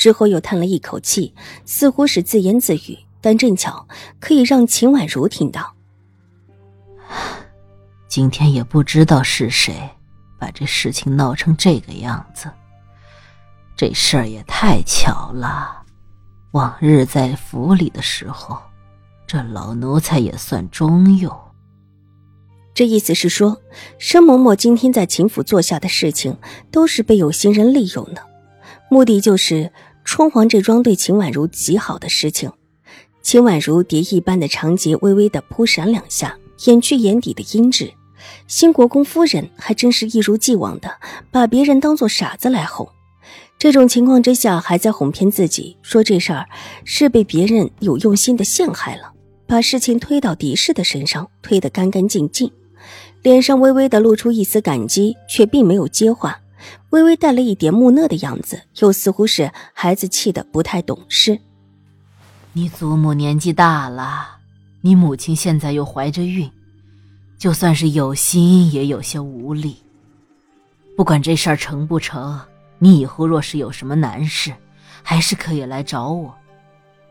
之后又叹了一口气，似乎是自言自语，但正巧可以让秦婉如听到。今天也不知道是谁把这事情闹成这个样子，这事儿也太巧了。往日在府里的时候，这老奴才也算中用。这意思是说，申嬷嬷今天在秦府做下的事情，都是被有心人利用的，目的就是。冲黄这桩对秦婉如极好的事情，秦婉如蝶一般的长睫微微的扑闪两下，掩去眼底的阴鸷。新国公夫人还真是一如既往的把别人当做傻子来哄。这种情况之下，还在哄骗自己，说这事儿是被别人有用心的陷害了，把事情推到狄氏的身上，推得干干净净，脸上微微的露出一丝感激，却并没有接话。微微带了一点木讷的样子，又似乎是孩子气的不太懂事。你祖母年纪大了，你母亲现在又怀着孕，就算是有心，也有些无力。不管这事儿成不成，你以后若是有什么难事，还是可以来找我，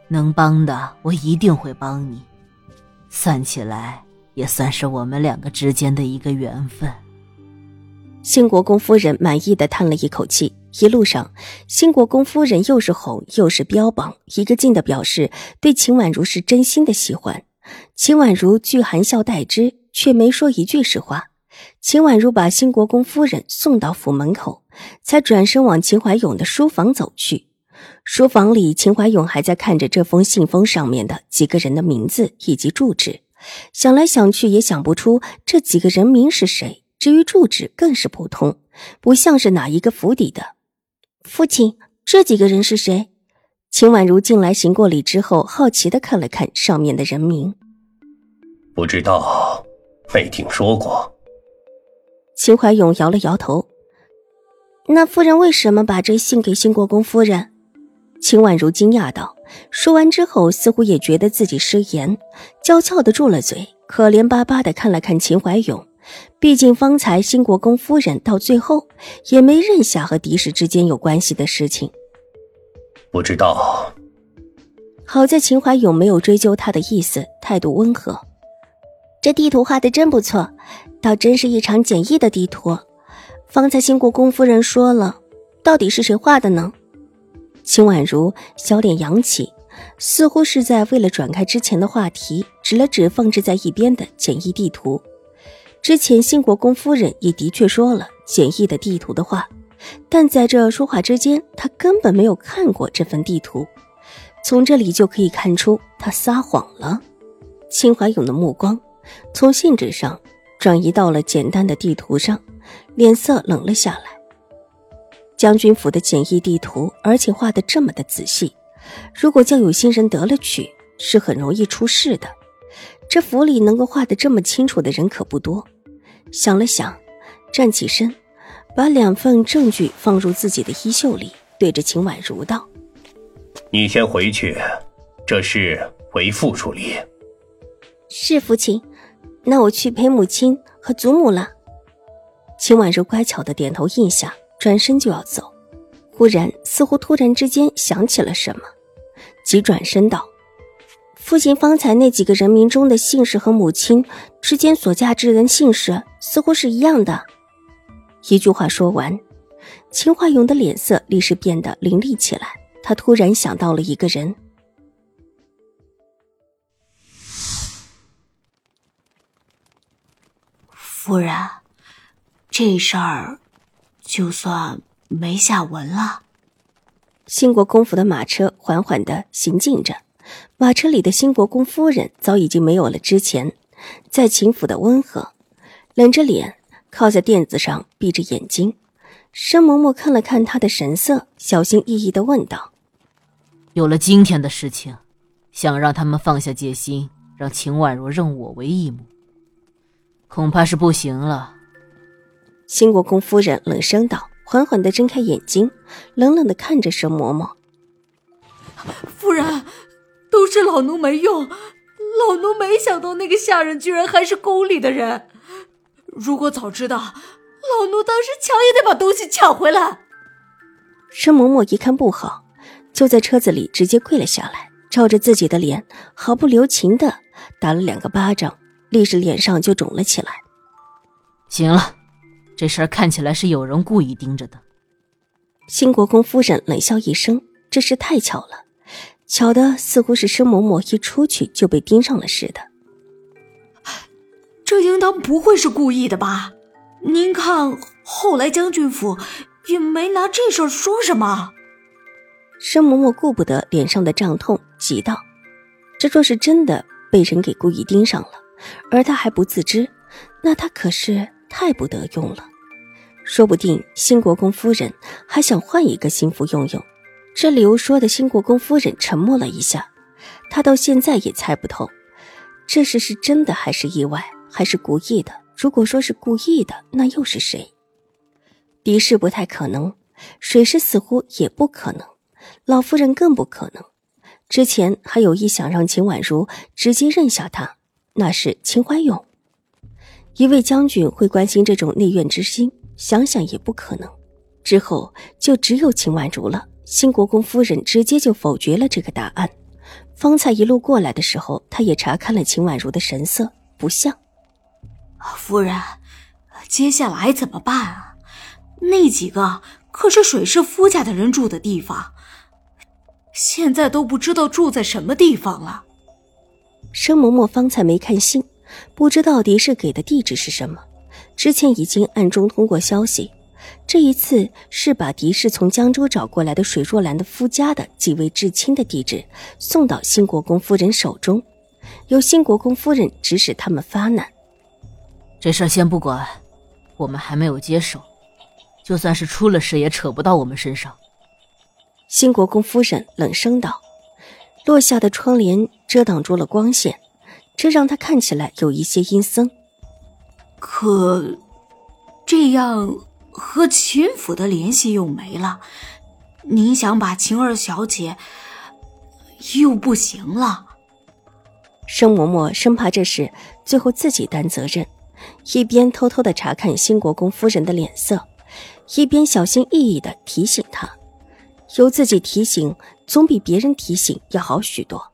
能帮的我一定会帮你。算起来，也算是我们两个之间的一个缘分。新国公夫人满意的叹了一口气，一路上，新国公夫人又是哄又是标榜，一个劲的表示对秦婉如是真心的喜欢。秦婉如俱含笑待之，却没说一句实话。秦婉如把新国公夫人送到府门口，才转身往秦怀勇的书房走去。书房里，秦怀勇还在看着这封信封上面的几个人的名字以及住址，想来想去也想不出这几个人名是谁。至于住址更是普通，不像是哪一个府邸的。父亲，这几个人是谁？秦婉如进来行过礼之后，好奇的看了看上面的人名。不知道，没听说过。秦怀勇摇了摇头。那夫人为什么把这信给新国公夫人？秦婉如惊讶道。说完之后，似乎也觉得自己失言，娇俏的住了嘴，可怜巴巴的看了看秦怀勇。毕竟方才新国公夫人到最后也没认下和狄氏之间有关系的事情。不知道。好在秦怀勇没有追究他的意思，态度温和。这地图画的真不错，倒真是一场简易的地图。方才新国公夫人说了，到底是谁画的呢？秦婉如小脸扬起，似乎是在为了转开之前的话题，指了指放置在一边的简易地图。之前新国公夫人也的确说了简易的地图的话，但在这说话之间，他根本没有看过这份地图。从这里就可以看出他撒谎了。秦怀勇的目光从信纸上转移到了简单的地图上，脸色冷了下来。将军府的简易地图，而且画的这么的仔细，如果叫有心人得了去，是很容易出事的。这府里能够画得这么清楚的人可不多。想了想，站起身，把两份证据放入自己的衣袖里，对着秦婉如道：“你先回去，这事为父处理。”是父亲，那我去陪母亲和祖母了。秦婉如乖巧的点头应下，转身就要走，忽然似乎突然之间想起了什么，急转身道。父亲方才那几个人名中的姓氏和母亲之间所嫁之人姓氏似乎是一样的。一句话说完，秦怀勇的脸色立时变得凌厉起来。他突然想到了一个人。夫人，这事儿就算没下文了。兴国公府的马车缓缓的行进着。马车里的新国公夫人早已经没有了之前在秦府的温和，冷着脸靠在垫子上，闭着眼睛。申嬷嬷看了看她的神色，小心翼翼的问道：“有了今天的事情，想让他们放下戒心，让秦婉如认我为义母，恐怕是不行了。新国公夫人冷声道，缓缓的睁开眼睛，冷冷的看着申嬷嬷：“夫人，都是老奴没用，老奴没想到那个下人居然还是宫里的人。如果早知道，老奴当时抢也得把东西抢回来。”申嬷嬷一看不好，就在车子里直接跪了下来，照着自己的脸毫不留情的打了两个巴掌，立时脸上就肿了起来。行了。这事儿看起来是有人故意盯着的。新国公夫人冷笑一声：“这事太巧了，巧的似乎是申嬷嬷一出去就被盯上了似的。这应当不会是故意的吧？您看，后来将军府也没拿这事儿说什么。”申嬷嬷顾不得脸上的胀痛，急道：“这若是真的被人给故意盯上了，而他还不自知，那他可是……”太不得用了，说不定新国公夫人还想换一个心腹用用。这理由说的，新国公夫人沉默了一下，她到现在也猜不透，这事是真的还是意外，还是故意的？如果说是故意的，那又是谁？狄氏不太可能，水氏似乎也不可能，老夫人更不可能。之前还有意想让秦婉如直接认下他，那是秦怀勇。一位将军会关心这种内怨之心，想想也不可能。之后就只有秦婉如了。新国公夫人直接就否决了这个答案。方才一路过来的时候，她也查看了秦婉如的神色，不像。夫人，接下来怎么办啊？那几个可是水氏夫家的人住的地方，现在都不知道住在什么地方了。生嬷嬷方才没看信。不知道狄氏给的地址是什么，之前已经暗中通过消息，这一次是把狄氏从江州找过来的水若兰的夫家的几位至亲的地址送到新国公夫人手中，由新国公夫人指使他们发难。这事儿先不管，我们还没有接手，就算是出了事也扯不到我们身上。新国公夫人冷声道，落下的窗帘遮挡住了光线。这让他看起来有一些阴森。可，这样和秦府的联系又没了，您想把秦二小姐又不行了。申嬷嬷生怕这事最后自己担责任，一边偷偷的查看新国公夫人的脸色，一边小心翼翼的提醒他：由自己提醒，总比别人提醒要好许多。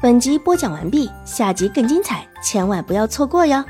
本集播讲完毕，下集更精彩，千万不要错过哟。